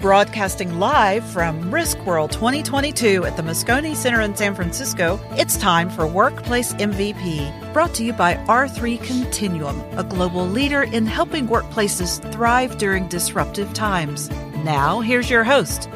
Broadcasting live from Risk World 2022 at the Moscone Center in San Francisco, it's time for Workplace MVP, brought to you by R3 Continuum, a global leader in helping workplaces thrive during disruptive times. Now, here's your host.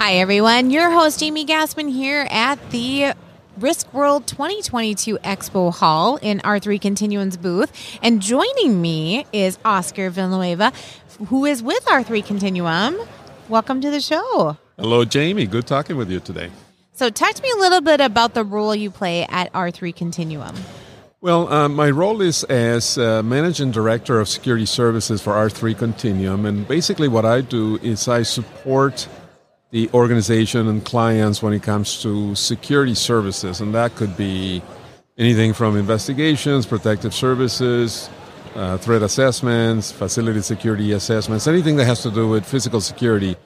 Hi, everyone. Your host, Jamie Gassmann, here at the Risk World 2022 Expo Hall in R3 Continuum's booth. And joining me is Oscar Villanueva, who is with R3 Continuum. Welcome to the show. Hello, Jamie. Good talking with you today. So, talk to me a little bit about the role you play at R3 Continuum. Well, uh, my role is as uh, managing director of security services for R3 Continuum. And basically, what I do is I support the organization and clients when it comes to security services, and that could be anything from investigations, protective services, uh, threat assessments, facility security assessments, anything that has to do with physical security.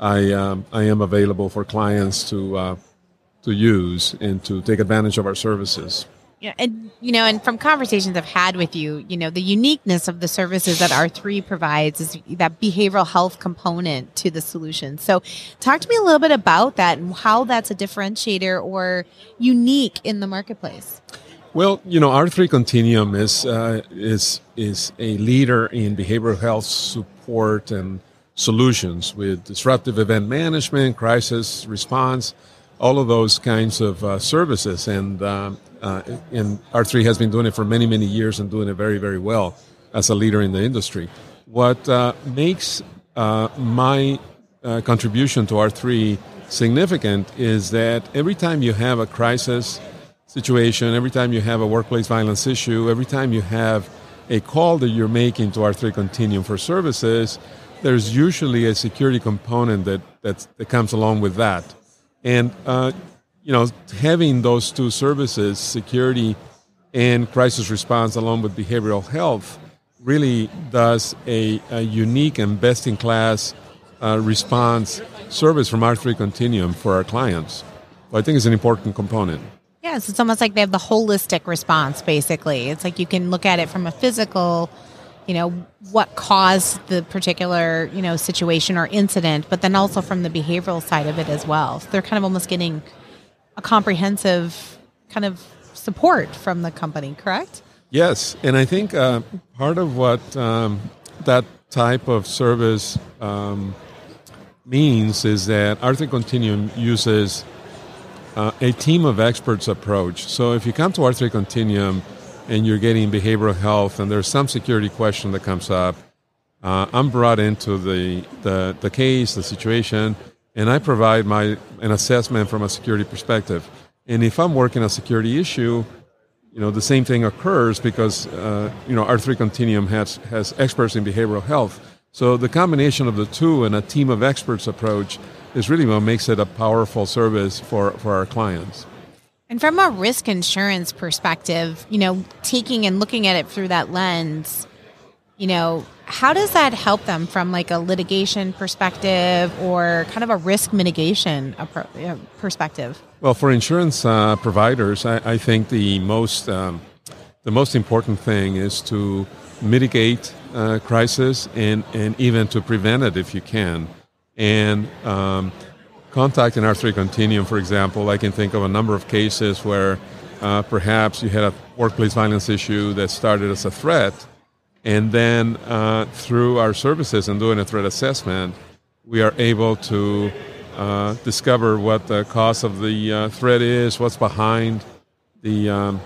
I um, I am available for clients to uh, to use and to take advantage of our services. Yeah, and you know, and from conversations I've had with you, you know, the uniqueness of the services that R3 provides is that behavioral health component to the solution. So, talk to me a little bit about that and how that's a differentiator or unique in the marketplace. Well, you know, R3 Continuum is uh, is is a leader in behavioral health support and solutions with disruptive event management, crisis response, all of those kinds of uh, services, and um, uh, and R3 has been doing it for many, many years and doing it very, very well as a leader in the industry. What uh, makes uh, my uh, contribution to R3 significant is that every time you have a crisis situation, every time you have a workplace violence issue, every time you have a call that you're making to R3 Continuum for services, there's usually a security component that, that comes along with that. And uh, you know, having those two services, security and crisis response, along with behavioral health, really does a, a unique and best in class uh, response service from R3 Continuum for our clients. I think it's an important component. Yes, it's almost like they have the holistic response, basically. It's like you can look at it from a physical, you know, what caused the particular, you know, situation or incident, but then also from the behavioral side of it as well. So they're kind of almost getting a comprehensive kind of support from the company, correct? Yes, and I think uh, part of what um, that type of service um, means is that R3 Continuum uses uh, a team of experts approach. So if you come to R3 Continuum and you're getting behavioral health and there's some security question that comes up, uh, I'm brought into the, the, the case, the situation, and I provide my an assessment from a security perspective. And if I'm working a security issue, you know the same thing occurs because uh, you know R3 Continuum has has experts in behavioral health. So the combination of the two and a team of experts approach is really what makes it a powerful service for, for our clients. And from a risk insurance perspective, you know, taking and looking at it through that lens, you know, how does that help them from like a litigation perspective or kind of a risk mitigation perspective? Well, for insurance uh, providers, I, I, think the most um, the most important thing is to mitigate uh, crisis and, and even to prevent it if you can. And um, contacting R3 Continuum, for example, I can think of a number of cases where uh, perhaps you had a workplace violence issue that started as a threat and then uh, through our services and doing a threat assessment, we are able to uh, discover what the cause of the uh, threat is, what's behind the, um,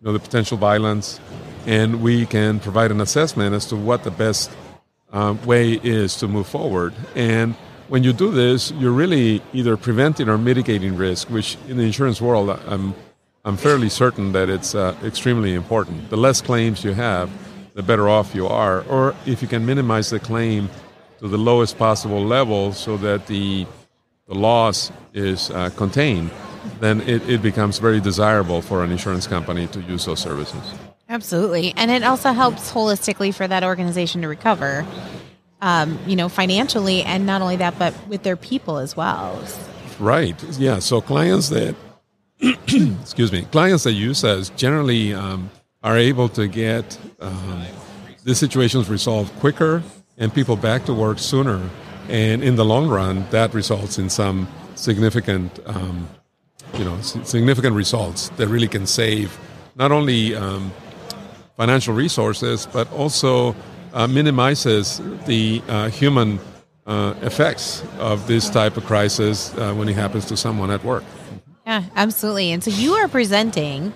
you know, the potential violence, and we can provide an assessment as to what the best uh, way is to move forward. And when you do this, you're really either preventing or mitigating risk, which in the insurance world, I'm, I'm fairly certain that it's uh, extremely important. The less claims you have, the better off you are. Or if you can minimize the claim to the lowest possible level so that the, the loss is uh, contained, then it, it becomes very desirable for an insurance company to use those services. Absolutely. And it also helps holistically for that organization to recover, um, you know, financially, and not only that, but with their people as well. Right. Yeah. So clients that, excuse me, clients that use us generally um, are able to get um, these situations resolved quicker and people back to work sooner. And in the long run, that results in some significant, um, you know, significant results that really can save not only um, financial resources but also uh, minimizes the uh, human uh, effects of this type of crisis uh, when it happens to someone at work. Yeah, absolutely. And so you are presenting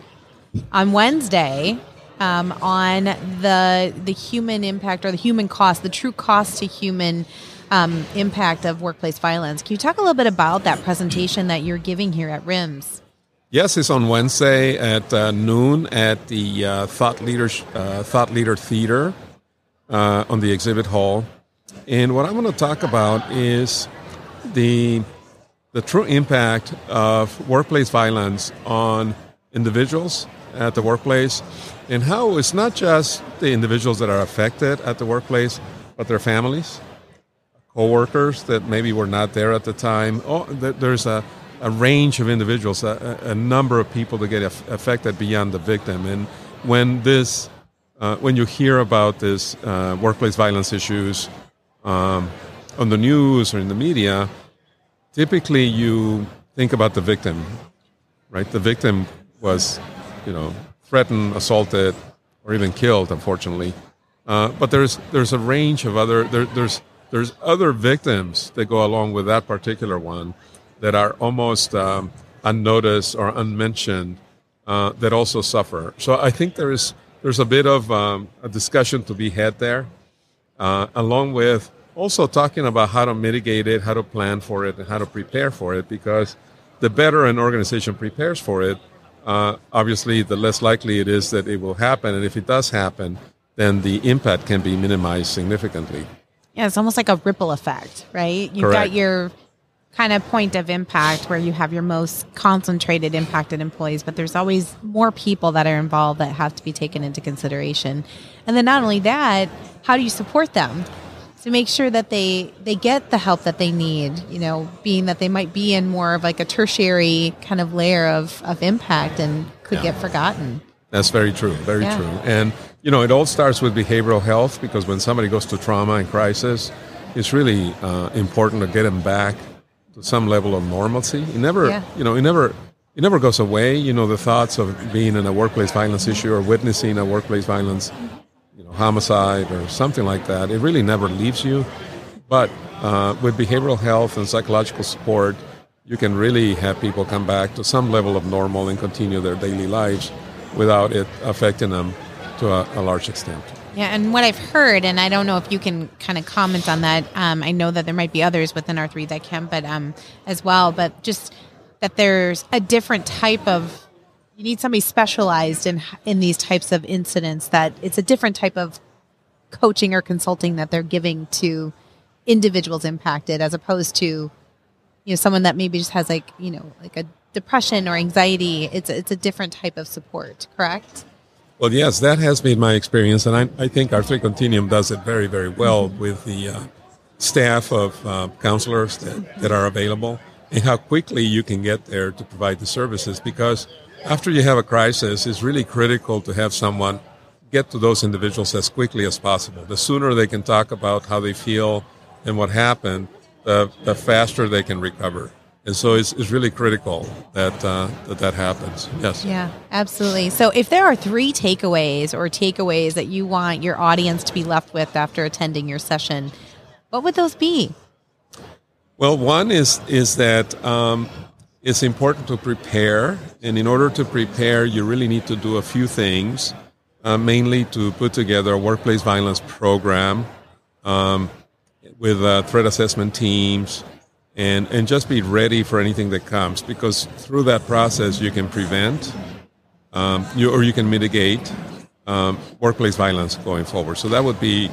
on Wednesday um, on the the human impact or the human cost, the true cost to human um, impact of workplace violence. Can you talk a little bit about that presentation that you're giving here at RIMS? Yes, it's on Wednesday at uh, noon at the uh, Thought Leader uh, Thought Leader Theater uh, on the exhibit hall. And what I'm going to talk about is the the true impact of workplace violence on individuals at the workplace and how it's not just the individuals that are affected at the workplace, but their families, co-workers that maybe were not there at the time. Oh, there's a, a range of individuals, a, a number of people that get affected beyond the victim. And when this, uh, when you hear about this uh, workplace violence issues um, on the news or in the media, typically you think about the victim, right? The victim was, you know, threatened, assaulted, or even killed, unfortunately. Uh, but there's there's a range of other there, there's there's other victims that go along with that particular one that are almost um, unnoticed or unmentioned uh, that also suffer. So I think there is there's a bit of um, a discussion to be had there, uh, along with also talking about how to mitigate it, how to plan for it, and how to prepare for it. Because the better an organization prepares for it, uh, obviously, the less likely it is that it will happen. And if it does happen, then the impact can be minimized significantly. Yeah, it's almost like a ripple effect, right? You've Correct. got your kind of point of impact where you have your most concentrated impacted employees, but there's always more people that are involved that have to be taken into consideration. And then not only that, how do you support them? To make sure that they they get the help that they need you know being that they might be in more of like a tertiary kind of layer of, of impact and could yeah. get forgotten that's very true very yeah. true and you know it all starts with behavioral health because when somebody goes to trauma and crisis it's really uh, important to get them back to some level of normalcy it never yeah. you know it never it never goes away you know the thoughts of being in a workplace violence issue or witnessing a workplace violence you know, homicide or something like that. It really never leaves you. But uh, with behavioral health and psychological support, you can really have people come back to some level of normal and continue their daily lives without it affecting them to a, a large extent. Yeah, and what I've heard, and I don't know if you can kind of comment on that. Um, I know that there might be others within R3 that can, but um, as well. But just that there's a different type of you need somebody specialized in in these types of incidents that it's a different type of coaching or consulting that they're giving to individuals impacted as opposed to you know someone that maybe just has like you know like a depression or anxiety it's it's a different type of support correct well yes that has been my experience and i, I think R3 Continuum does it very very well mm-hmm. with the uh, staff of uh, counselors that, that are available and how quickly you can get there to provide the services because after you have a crisis, it's really critical to have someone get to those individuals as quickly as possible. The sooner they can talk about how they feel and what happened, the, the faster they can recover. And so it's, it's really critical that, uh, that that happens. Yes. Yeah, absolutely. So if there are three takeaways or takeaways that you want your audience to be left with after attending your session, what would those be? Well, one is is that um, it's important to prepare. And in order to prepare, you really need to do a few things, uh, mainly to put together a workplace violence program um, with uh, threat assessment teams and, and just be ready for anything that comes because through that process, you can prevent um, you, or you can mitigate um, workplace violence going forward. So that would be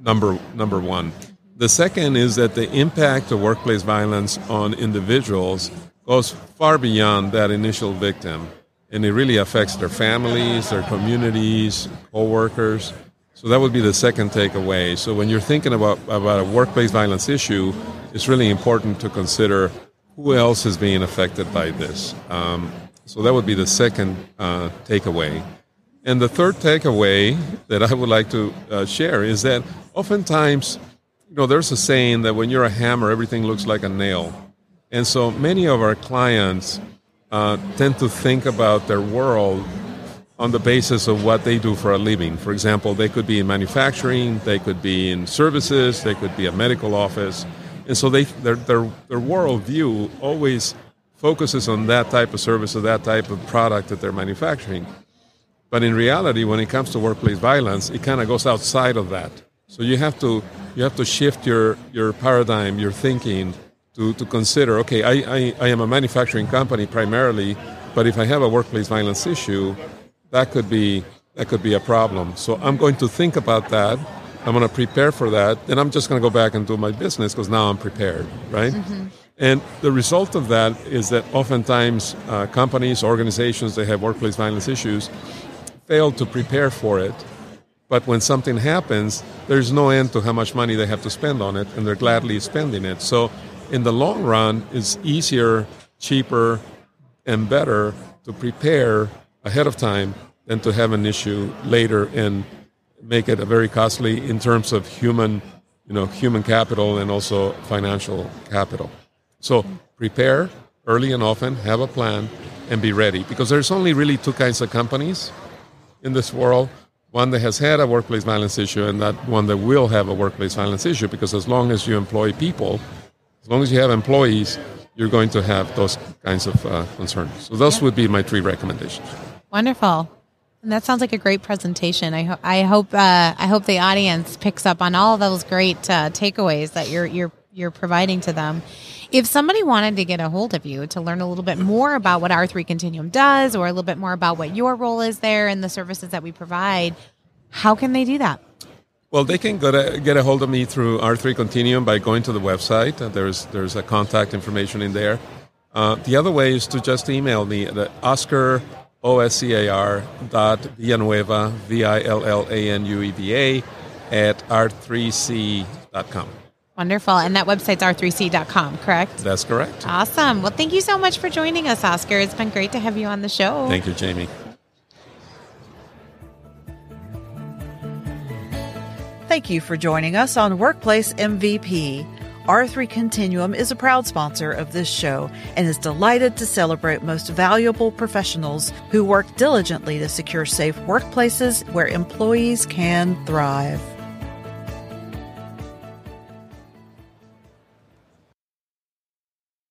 number, number one. The second is that the impact of workplace violence on individuals goes far beyond that initial victim, and it really affects their families, their communities, co-workers. So that would be the second takeaway. So when you're thinking about, about a workplace violence issue, it's really important to consider who else is being affected by this. Um, so that would be the second uh, takeaway. And the third takeaway that I would like to uh, share is that oftentimes, you know, there's a saying that when you're a hammer, everything looks like a nail. And so many of our clients uh, tend to think about their world on the basis of what they do for a living. For example, they could be in manufacturing, they could be in services, they could be a medical office. And so they, their, their, their worldview always focuses on that type of service or that type of product that they're manufacturing. But in reality, when it comes to workplace violence, it kind of goes outside of that. So you have to you have to shift your, your paradigm, your thinking to, to consider, okay, I, I, I am a manufacturing company primarily, but if I have a workplace violence issue, that could be that could be a problem. So I'm going to think about that. I'm going to prepare for that. Then I'm just going to go back and do my business because now I'm prepared, right? Mm-hmm. And the result of that is that oftentimes uh, companies, organizations that have workplace violence issues fail to prepare for it. But when something happens, there's no end to how much money they have to spend on it, and they're gladly spending it. So, in the long run, it's easier, cheaper, and better to prepare ahead of time than to have an issue later and make it a very costly in terms of human, you know, human capital and also financial capital. So prepare early and often, have a plan, and be ready. Because there's only really two kinds of companies in this world one that has had a workplace violence issue and that one that will have a workplace violence issue because as long as you employ people as long as you have employees you're going to have those kinds of uh, concerns so those would be my three recommendations wonderful and that sounds like a great presentation. I, ho- I hope uh, I hope the audience picks up on all of those great uh, takeaways that you're you're you're providing to them. If somebody wanted to get a hold of you to learn a little bit more about what R3 Continuum does or a little bit more about what your role is there and the services that we provide, how can they do that? Well, they can to, get a hold of me through R3 Continuum by going to the website. Uh, there's, there's a contact information in there. Uh, the other way is to just email me at Oscar, O-S-C-A-R dot Villanueva, V-I-L-L-A-N-U-E-V-A at r3c.com. Wonderful. And that website's r3c.com, correct? That's correct. Awesome. Well, thank you so much for joining us, Oscar. It's been great to have you on the show. Thank you, Jamie. Thank you for joining us on Workplace MVP. R3 Continuum is a proud sponsor of this show and is delighted to celebrate most valuable professionals who work diligently to secure safe workplaces where employees can thrive.